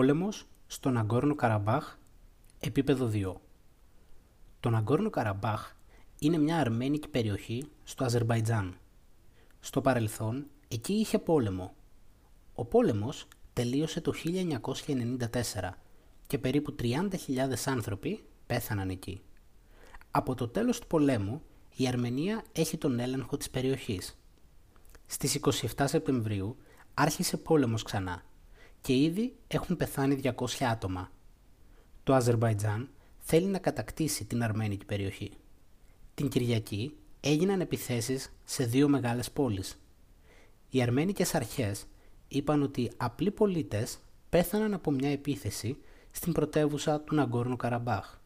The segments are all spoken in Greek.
Πόλεμος στον Αγκόρνο Καραμπάχ, επίπεδο 2. Το Αγκόρνο Καραμπάχ είναι μια αρμένικη περιοχή στο Αζερβαϊτζάν. Στο παρελθόν, εκεί είχε πόλεμο. Ο πόλεμος τελείωσε το 1994 και περίπου 30.000 άνθρωποι πέθαναν εκεί. Από το τέλος του πολέμου, η Αρμενία έχει τον έλεγχο της περιοχής. Στις 27 Σεπτεμβρίου άρχισε πόλεμος ξανά και ήδη έχουν πεθάνει 200 άτομα. Το Αζερβαϊτζάν θέλει να κατακτήσει την αρμένικη περιοχή. Την Κυριακή έγιναν επιθέσεις σε δύο μεγάλες πόλεις. Οι αρμένικες αρχές είπαν ότι απλοί πολίτες πέθαναν από μια επίθεση στην πρωτεύουσα του Ναγκόρνου Καραμπάχ.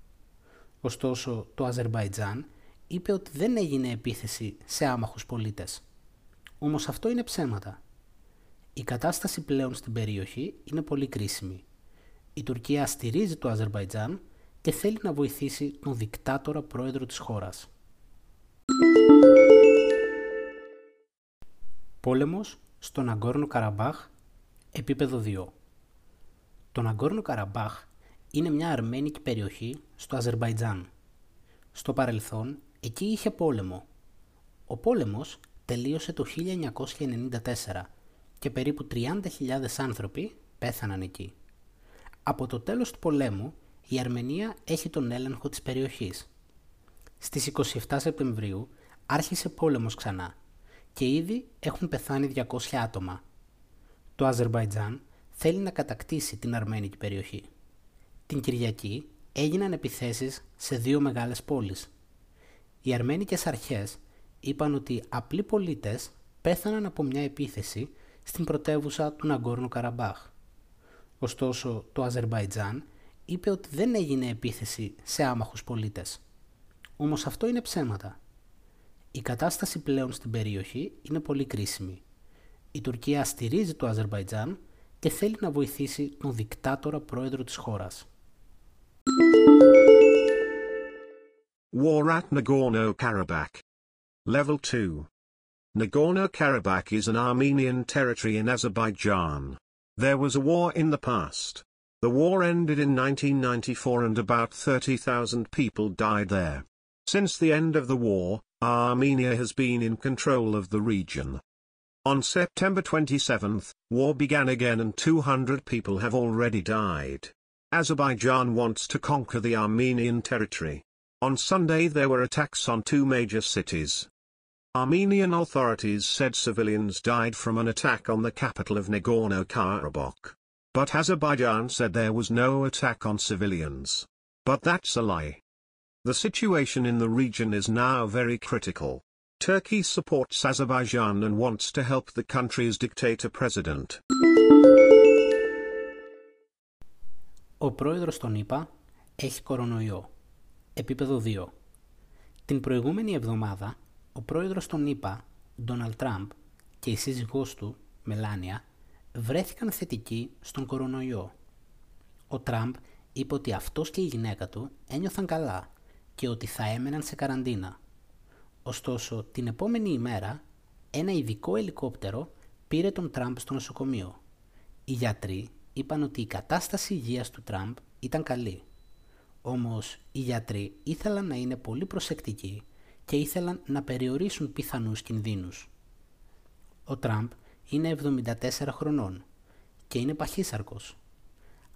Ωστόσο, το Αζερβαϊτζάν είπε ότι δεν έγινε επίθεση σε άμαχους πολίτες. Όμως αυτό είναι ψέματα. Η κατάσταση πλέον στην περιοχή είναι πολύ κρίσιμη. Η Τουρκία στηρίζει το Αζερβαϊτζάν και θέλει να βοηθήσει τον δικτάτορα πρόεδρο της χώρας. Πόλεμος στον Αγκόρνο Καραμπάχ, επίπεδο 2. Το Ναγκόρνο Καραμπάχ είναι μια αρμένικη περιοχή στο Αζερβαϊτζάν. Στο παρελθόν, εκεί είχε πόλεμο. Ο πόλεμος τελείωσε το 1994 και περίπου 30.000 άνθρωποι πέθαναν εκεί. Από το τέλος του πολέμου, η Αρμενία έχει τον έλεγχο της περιοχής. Στις 27 Σεπτεμβρίου άρχισε πόλεμος ξανά και ήδη έχουν πεθάνει 200 άτομα. Το Αζερβαϊτζάν θέλει να κατακτήσει την αρμένικη περιοχή. Την Κυριακή έγιναν επιθέσεις σε δύο μεγάλες πόλεις. Οι αρμένικες αρχές είπαν ότι απλοί πολίτες πέθαναν από μια επίθεση στην πρωτεύουσα του Ναγκόρνου Καραμπάχ. Ωστόσο, το Αζερβαϊτζάν είπε ότι δεν έγινε επίθεση σε άμαχους πολίτες. Όμως αυτό είναι ψέματα. Η κατάσταση πλέον στην περιοχή είναι πολύ κρίσιμη. Η Τουρκία στηρίζει το Αζερβαϊτζάν και θέλει να βοηθήσει τον δικτάτορα πρόεδρο της χώρας. War at Nagorno-Karabakh. Level 2. Nagorno-Karabakh is an Armenian territory in Azerbaijan. There was a war in the past. The war ended in 1994 and about 30,000 people died there. Since the end of the war, Armenia has been in control of the region. On September 27, war began again and 200 people have already died. Azerbaijan wants to conquer the Armenian territory. On Sunday there were attacks on two major cities. Armenian authorities said civilians died from an attack on the capital of Nagorno-Karabakh. But Azerbaijan said there was no attack on civilians. But that's a lie. The situation in the region is now very critical. Turkey supports Azerbaijan and wants to help the country's dictator president. Ο πρόεδρος των ΗΠΑ έχει κορονοϊό. Επίπεδο 2. Την προηγούμενη εβδομάδα Ο πρόεδρος των ΗΠΑ, Ντόναλτ Τραμπ, και η σύζυγός του, Μελάνια, βρέθηκαν θετικοί στον κορονοϊό. Ο Τραμπ είπε ότι αυτός και η γυναίκα του ένιωθαν καλά και ότι θα έμεναν σε καραντίνα. Ωστόσο, την επόμενη ημέρα, ένα ειδικό ελικόπτερο πήρε τον Τραμπ στο νοσοκομείο. Οι γιατροί είπαν ότι η κατάσταση υγείας του Τραμπ ήταν καλή. Όμως, οι γιατροί ήθελαν να είναι πολύ προσεκτικοί και ήθελαν να περιορίσουν πιθανούς κινδύνους. Ο Τραμπ είναι 74 χρονών και είναι παχύσαρκος.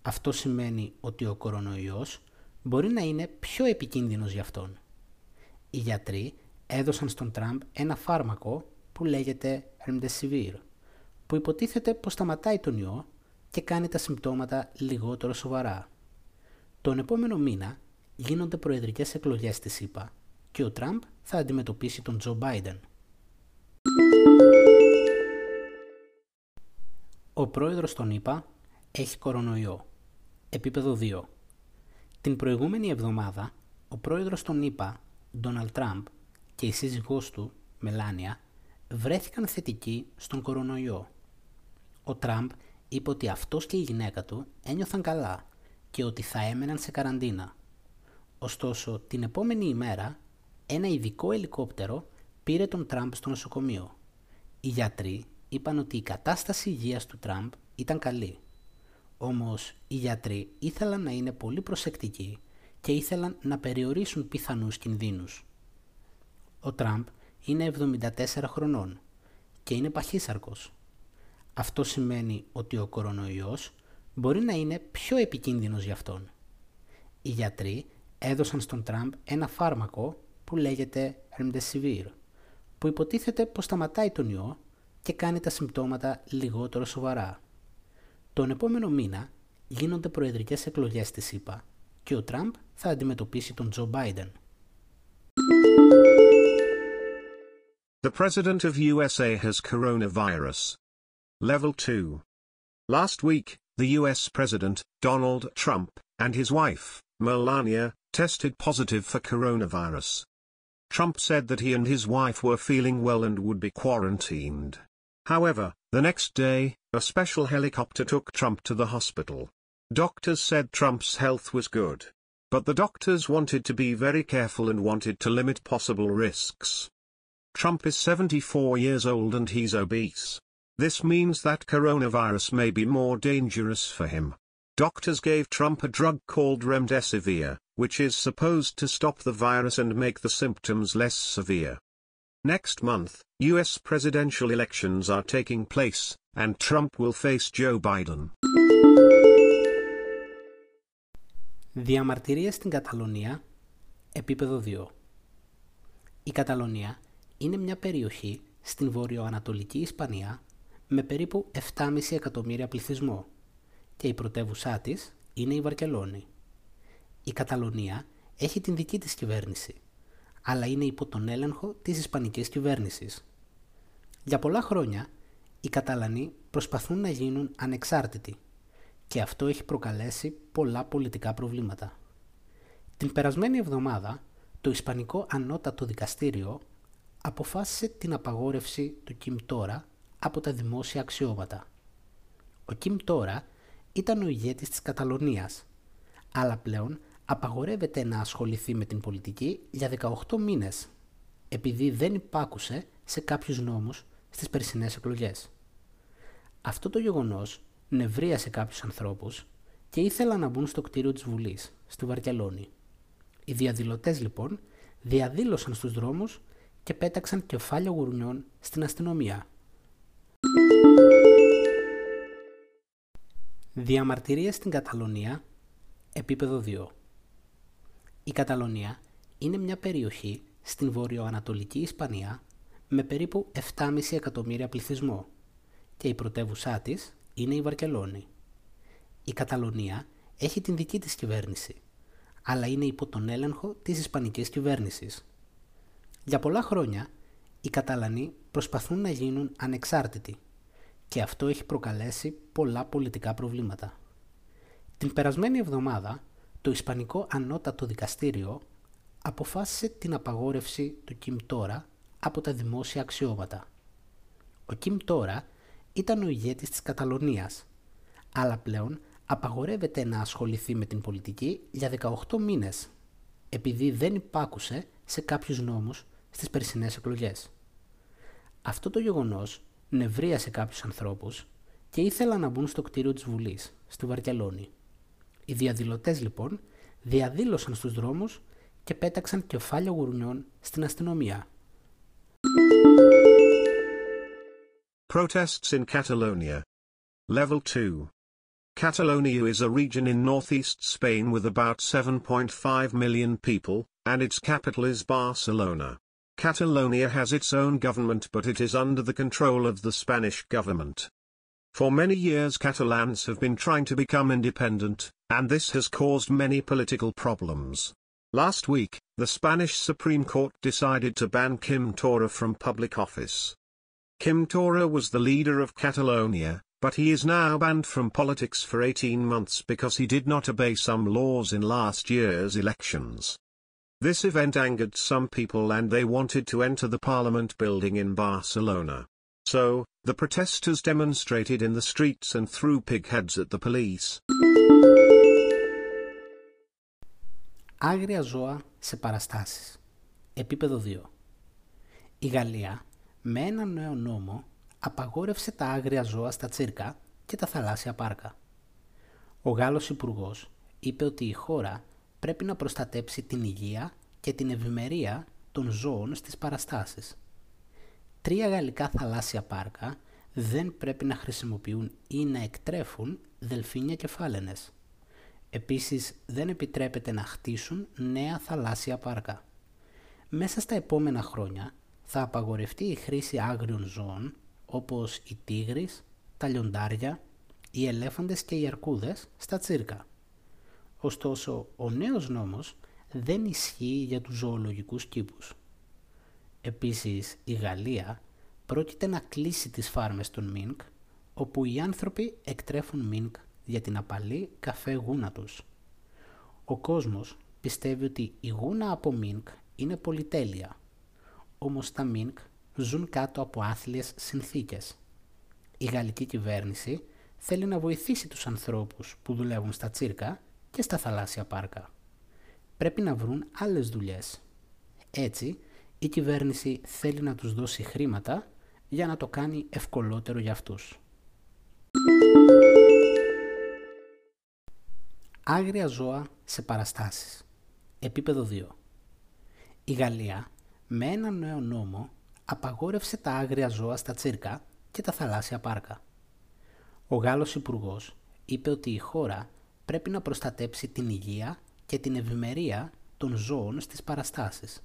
Αυτό σημαίνει ότι ο κορονοϊός μπορεί να είναι πιο επικίνδυνος για αυτόν. Οι γιατροί έδωσαν στον Τραμπ ένα φάρμακο που λέγεται Remdesivir, που υποτίθεται πως σταματάει τον ιό και κάνει τα συμπτώματα λιγότερο σοβαρά. Τον επόμενο μήνα γίνονται προεδρικές εκλογές στη ΣΥΠΑ και ο Τραμπ θα αντιμετωπίσει τον Τζο Μπάιντεν. Ο πρόεδρος των ΗΠΑ έχει κορονοϊό. Επίπεδο 2. Την προηγούμενη εβδομάδα, ο πρόεδρος των ΗΠΑ, Ντόναλτ Τραμπ, και η σύζυγός του, Μελάνια, βρέθηκαν θετικοί στον κορονοϊό. Ο Τραμπ είπε ότι αυτός και η γυναίκα του ένιωθαν καλά και ότι θα έμεναν σε καραντίνα. Ωστόσο, την επόμενη ημέρα ένα ειδικό ελικόπτερο πήρε τον Τραμπ στο νοσοκομείο. Οι γιατροί είπαν ότι η κατάσταση υγείας του Τραμπ ήταν καλή. Όμως οι γιατροί ήθελαν να είναι πολύ προσεκτικοί και ήθελαν να περιορίσουν πιθανούς κινδύνους. Ο Τραμπ είναι 74 χρονών και είναι παχύσαρκος. Αυτό σημαίνει ότι ο κορονοϊός μπορεί να είναι πιο επικίνδυνος για αυτόν. Οι γιατροί έδωσαν στον Τραμπ ένα φάρμακο που λέγεται Remdesivir, που υποτίθεται πως σταματάει τον ιό και κάνει τα συμπτώματα λιγότερο σοβαρά. Τον επόμενο μήνα γίνονται προεδρικές εκλογές στη ΣΥΠΑ και ο Τραμπ θα αντιμετωπίσει τον Τζο Μπάιντεν. The President of USA has coronavirus. Level 2. Last week, the US President, Donald Trump, and his wife, Melania, tested positive for coronavirus. Trump said that he and his wife were feeling well and would be quarantined. However, the next day, a special helicopter took Trump to the hospital. Doctors said Trump's health was good. But the doctors wanted to be very careful and wanted to limit possible risks. Trump is 74 years old and he's obese. This means that coronavirus may be more dangerous for him. Doctors gave Trump a drug called remdesivir, which is supposed to stop the virus and make the symptoms less severe. Next month, US presidential elections are taking place, and Trump will face Joe Biden. Διαμαρτυρίες στην Καταλωνία, επίπεδο 2. Η Καταλωνία είναι μια περιοχή στην βορειοανατολική Ισπανία με περίπου 7,5 εκατομμύρια πληθυσμό Και η πρωτεύουσά της είναι η Βαρκελόνη. Η Καταλωνία έχει την δική της κυβέρνηση, αλλά είναι υπό τον έλεγχο της Ισπανικής κυβέρνησης. Για πολλά χρόνια, οι Καταλανοί προσπαθούν να γίνουν ανεξάρτητοι και αυτό έχει προκαλέσει πολλά πολιτικά προβλήματα. Την περασμένη εβδομάδα, το Ισπανικό Ανώτατο Δικαστήριο αποφάσισε την απαγόρευση του Κιμ Τόρα από τα δημόσια αξιώματα. Ο Κιμ Τόρα ήταν ο ηγέτης της Καταλωνίας, αλλά πλέον απαγορεύεται να ασχοληθεί με την πολιτική για 18 μήνες, επειδή δεν υπάκουσε σε κάποιους νόμους στις περσινές εκλογές. Αυτό το γεγονός νευρίασε κάποιους ανθρώπους και ήθελαν να μπουν στο κτίριο της Βουλής, στη Βαρκελόνη. Οι διαδηλωτές λοιπόν διαδήλωσαν στους δρόμους και πέταξαν κεφάλια γουρνιών στην αστυνομία. Διαμαρτυρίες στην Καταλωνία, επίπεδο 2. Η Καταλωνία είναι μια περιοχή στην βορειοανατολική Ισπανία με περίπου 7,5 εκατομμύρια πληθυσμό και η πρωτεύουσά της είναι η Βαρκελόνη. Η Καταλωνία έχει την δική της κυβέρνηση, αλλά είναι υπό τον έλεγχο της Ισπανικής κυβέρνησης. Για πολλά χρόνια, οι Καταλανοί προσπαθούν να γίνουν ανεξάρτητοι και αυτό έχει προκαλέσει πολλά πολιτικά προβλήματα. Την περασμένη εβδομάδα, το Ισπανικό Ανώτατο Δικαστήριο αποφάσισε την απαγόρευση του Κιμ Τόρα από τα δημόσια αξιώματα. Ο Κιμ Τόρα ήταν ο ηγέτης της Καταλωνίας, αλλά πλέον απαγορεύεται να ασχοληθεί με την πολιτική για 18 μήνες, επειδή δεν υπάκουσε σε κάποιους νόμους στις περσινές εκλογές. Αυτό το γεγονός νευρίασε κάποιους ανθρώπους και ήθελαν να μπουν στο κτίριο της Βουλής, στη Βαρκελόνη. Οι διαδηλωτές λοιπόν διαδήλωσαν στους δρόμους και πέταξαν κεφάλια γουρνιών στην αστυνομία. Protests in Catalonia. Level 2. Catalonia is a region in northeast Spain with about 7.5 million people, and its capital is Barcelona. Catalonia has its own government but it is under the control of the Spanish government. For many years Catalans have been trying to become independent, and this has caused many political problems. Last week, the Spanish Supreme Court decided to ban Kim Torra from public office. Kim Torra was the leader of Catalonia, but he is now banned from politics for 18 months because he did not obey some laws in last year's elections. This event angered some people and they wanted to enter the parliament building in Barcelona. So, the protesters demonstrated in the streets and threw pig heads at the police. Άγρια ζώα σε παραστάσεις. Επίπεδο 2. Η Γαλλία, με έναν νέο νόμο, απαγόρευσε τα άγρια ζώα στα τσίρκα και τα θαλάσσια πάρκα. Ο Γάλλος υπουργό είπε ότι η χώρα πρέπει να προστατέψει την υγεία και την ευημερία των ζώων στις παραστάσεις. Τρία γαλλικά θαλάσσια πάρκα δεν πρέπει να χρησιμοποιούν ή να εκτρέφουν δελφίνια και φάλαινες. Επίσης δεν επιτρέπεται να χτίσουν νέα θαλάσσια πάρκα. Μέσα στα επόμενα χρόνια θα απαγορευτεί η χρήση άγριων ζώων όπως οι τίγρεις, τα λιοντάρια, οι ελέφαντες και οι αρκούδες στα τσίρκα. Ωστόσο, ο νέος νόμος δεν ισχύει για τους ζωολογικούς κήπους. Επίσης, η Γαλλία πρόκειται να κλείσει τις φάρμες των Μίνκ, όπου οι άνθρωποι εκτρέφουν Μίνκ για την απαλή καφέ γούνα τους. Ο κόσμος πιστεύει ότι η γούνα από Μίνκ είναι πολυτέλεια, όμως τα Μίνκ ζουν κάτω από άθλιες συνθήκες. Η γαλλική κυβέρνηση θέλει να βοηθήσει τους ανθρώπους που δουλεύουν στα τσίρκα και στα θαλάσσια πάρκα. Πρέπει να βρουν άλλες δουλειές. Έτσι, η κυβέρνηση θέλει να τους δώσει χρήματα για να το κάνει ευκολότερο για αυτούς. Άγρια ζώα σε παραστάσεις. Επίπεδο 2. Η Γαλλία με έναν νέο νόμο απαγόρευσε τα άγρια ζώα στα τσίρκα και τα θαλάσσια πάρκα. Ο Γάλλος υπουργός είπε ότι η χώρα πρέπει να προστατέψει την υγεία και την ευημερία των ζώων στις παραστάσεις.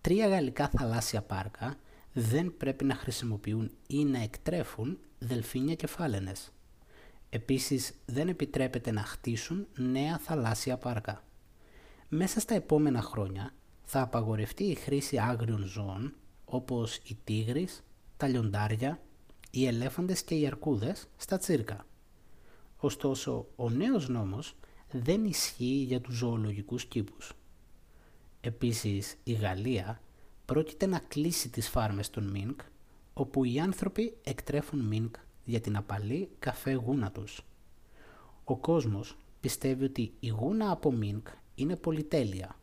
Τρία γαλλικά θαλάσσια πάρκα δεν πρέπει να χρησιμοποιούν ή να εκτρέφουν δελφίνια και φάλαινες. Επίσης δεν επιτρέπεται να χτίσουν νέα θαλάσσια πάρκα. Μέσα στα επόμενα χρόνια θα απαγορευτεί η χρήση άγριων ζώων όπως οι τίγρεις, τα λιοντάρια, οι ελέφαντες και οι αρκούδες στα τσίρκα. Ωστόσο, ο νέος νόμος δεν ισχύει για τους ζωολογικούς κήπους. Επίσης, η Γαλλία πρόκειται να κλείσει τις φάρμες των Μίνκ, όπου οι άνθρωποι εκτρέφουν Μίνκ για την απαλή καφέ γούνα τους. Ο κόσμος πιστεύει ότι η γούνα από Μίνκ είναι πολυτέλεια,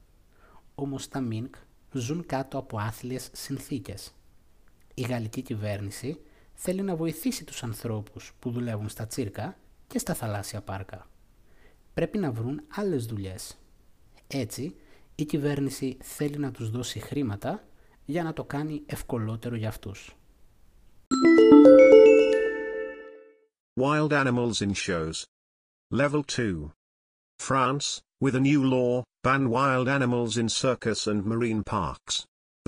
όμως τα Μίνκ ζουν κάτω από άθλιες συνθήκες. Η γαλλική κυβέρνηση θέλει να βοηθήσει τους ανθρώπους που δουλεύουν στα τσίρκα και στα θαλάσσια πάρκα. Πρέπει να βρουν άλλες δουλειές. Έτσι, η κυβέρνηση θέλει να τους δώσει χρήματα για να το κάνει ευκολότερο για αυτούς. Wild animals in shows. Level 2. France, with a new law, ban wild animals in circus and marine parks.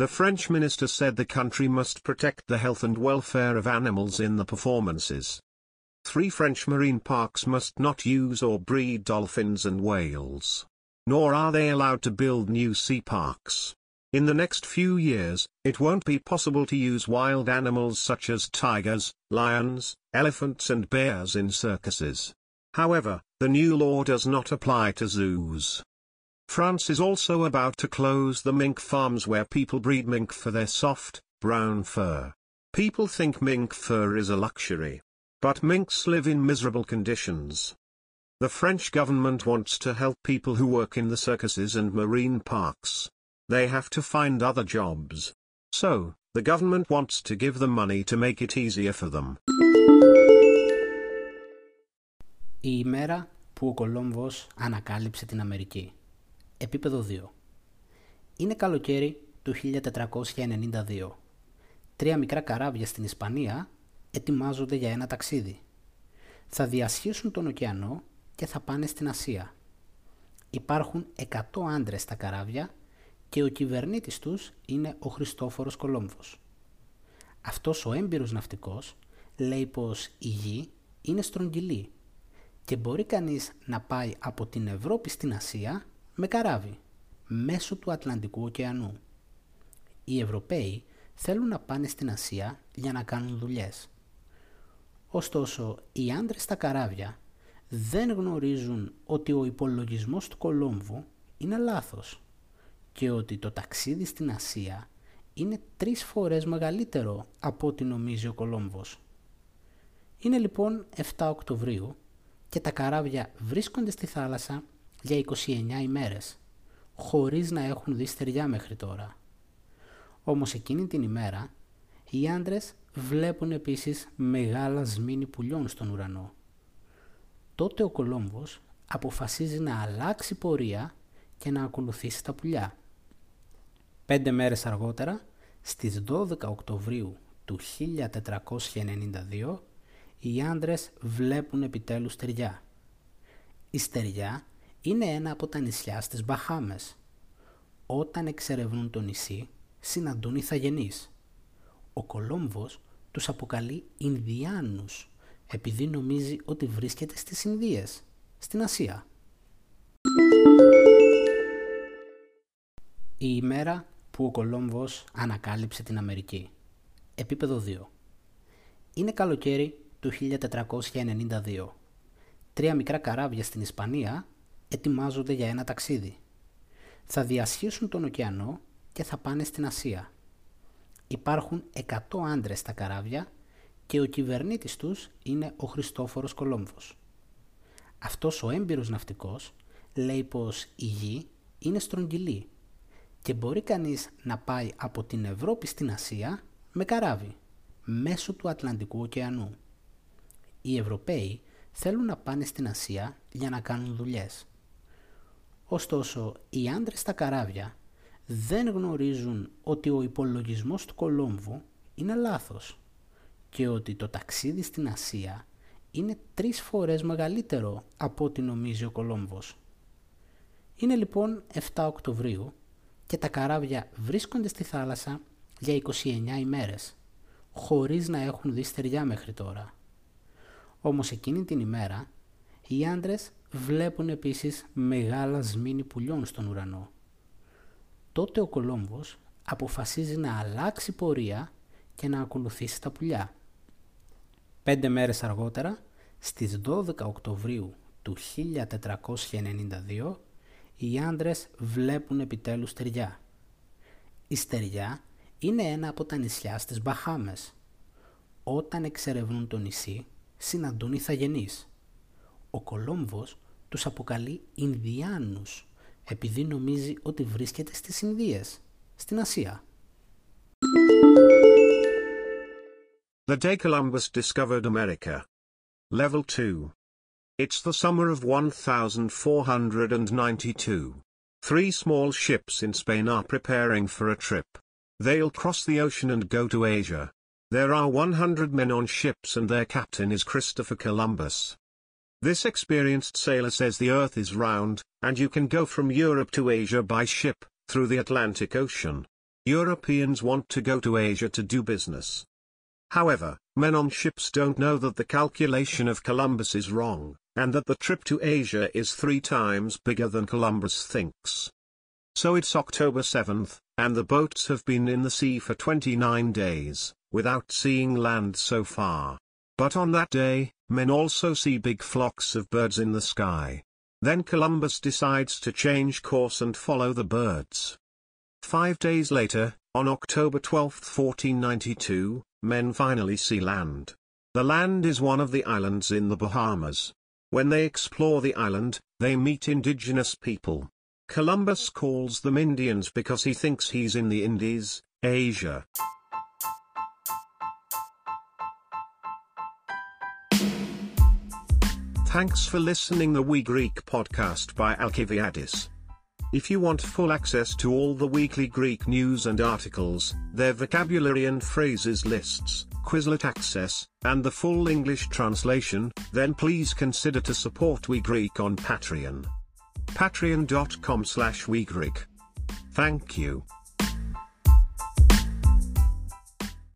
The French minister said the country must protect the health and welfare of animals in the performances. Three French marine parks must not use or breed dolphins and whales. Nor are they allowed to build new sea parks. In the next few years, it won't be possible to use wild animals such as tigers, lions, elephants and bears in circuses. However, the new law does not apply to zoos. France is also about to close the mink farms where people breed mink for their soft, brown fur. People think mink fur is a luxury. But minks live in miserable conditions. The French government wants to help people who work in the circuses and marine parks. They have to find other jobs. So, the government wants to give them money to make it easier for them. Η ημέρα που ο Κολόμβος ανακάλυψε την Αμερική. Επίπεδο 2. Είναι καλοκαίρι του 1492. Τρία μικρά καράβια στην Ισπανία ετοιμάζονται για ένα ταξίδι. Θα διασχίσουν τον ωκεανό και θα πάνε στην Ασία. Υπάρχουν 100 άντρες στα καράβια και ο κυβερνήτης τους είναι ο Χριστόφορος Κολόμβος. Αυτός ο έμπειρος ναυτικός λέει πως η γη είναι στρογγυλή και μπορεί κανείς να πάει από την Ευρώπη στην Ασία με καράβι, μέσω του Ατλαντικού ωκεανού. Οι Ευρωπαίοι θέλουν να πάνε στην Ασία για να κάνουν δουλειές. Ωστόσο, οι άντρες στα καράβια δεν γνωρίζουν ότι ο υπολογισμός του Κολόμβου είναι λάθος και ότι το ταξίδι στην Ασία είναι τρεις φορές μεγαλύτερο από ό,τι νομίζει ο Κολόμβος. Είναι λοιπόν 7 Οκτωβρίου και τα καράβια βρίσκονται στη θάλασσα για 29 ημέρες, χωρίς να έχουν δει στεριά μέχρι τώρα. Όμως εκείνη την ημέρα, οι άντρες βλέπουν επίσης μεγάλα σμήνη πουλιών στον ουρανό. Τότε ο Κολόμβος αποφασίζει να αλλάξει πορεία και να ακολουθήσει τα πουλιά. Πέντε μέρες αργότερα, στις 12 Οκτωβρίου του 1492, οι άντρες βλέπουν επιτέλους στεριά. Η στεριά είναι ένα από τα νησιά στις Μπαχάμες. Όταν εξερευνούν το νησί, συναντούν ηθαγενείς. Ο Κολόμβος τους αποκαλεί Ινδιάνους, επειδή νομίζει ότι βρίσκεται στις Ινδίες, στην Ασία. Η ημέρα που ο Κολόμβος ανακάλυψε την Αμερική. Επίπεδο 2. Είναι καλοκαίρι του 1492. Τρία μικρά καράβια στην Ισπανία ετοιμάζονται για ένα ταξίδι. Θα διασχίσουν τον ωκεανό και θα πάνε στην Ασία. Υπάρχουν 100 άντρες στα καράβια και ο κυβερνήτης τους είναι ο Χριστόφορος Κολόμβος. Αυτός ο έμπειρος ναυτικός λέει πως η γη είναι στρογγυλή και μπορεί κανείς να πάει από την Ευρώπη στην Ασία με καράβι, μέσω του Ατλαντικού ωκεανού. Οι Ευρωπαίοι θέλουν να πάνε στην Ασία για να κάνουν δουλειές. Ωστόσο, οι άντρες στα καράβια δεν γνωρίζουν ότι ο υπολογισμός του Κολόμβου είναι λάθος και ότι το ταξίδι στην Ασία είναι τρεις φορές μεγαλύτερο από ό,τι νομίζει ο Κολόμβος. Είναι λοιπόν 7 Οκτωβρίου και τα καράβια βρίσκονται στη θάλασσα για 29 ημέρες, χωρίς να έχουν δει στεριά μέχρι τώρα. Όμως εκείνη την ημέρα, οι άντρες βλέπουν επίσης μεγάλα σμήνη πουλιών στον ουρανό. Τότε ο Κολόμβος αποφασίζει να αλλάξει πορεία και να ακολουθήσει τα πουλιά. Πέντε μέρες αργότερα, στις 12 Οκτωβρίου του 1492, οι άντρες βλέπουν επιτέλους στεριά. Η στεριά είναι ένα από τα νησιά στις Μπαχάμες. Όταν εξερευνούν το νησί, συναντούν ηθαγενείς. Ο Κολόμβος τους αποκαλεί Ινδιάνους, επειδή νομίζει ότι βρίσκεται στις Ινδίες, στην Ασία. The day Columbus discovered America. Level 2. It's the summer of 1492. Three small ships in Spain are preparing for a trip. They'll cross the ocean and go to Asia. There are 100 men on ships and their captain is Christopher Columbus. This experienced sailor says the earth is round, and you can go from Europe to Asia by ship, through the Atlantic Ocean. Europeans want to go to Asia to do business. However, men on ships don't know that the calculation of Columbus is wrong, and that the trip to Asia is three times bigger than Columbus thinks. So it's October 7th, and the boats have been in the sea for 29 days, without seeing land so far. But on that day, men also see big flocks of birds in the sky. Then Columbus decides to change course and follow the birds. Five days later, on October 12, 1492, men finally see land. The land is one of the islands in the Bahamas. When they explore the island, they meet indigenous people. Columbus calls them Indians because he thinks he's in the Indies, Asia. Thanks for listening the We Greek podcast by Alcibiadis. If you want full access to all the weekly Greek news and articles, their vocabulary and phrases lists, Quizlet access, and the full English translation, then please consider to support We Greek on Patreon. Patreon.com slash WeGreek. Thank you.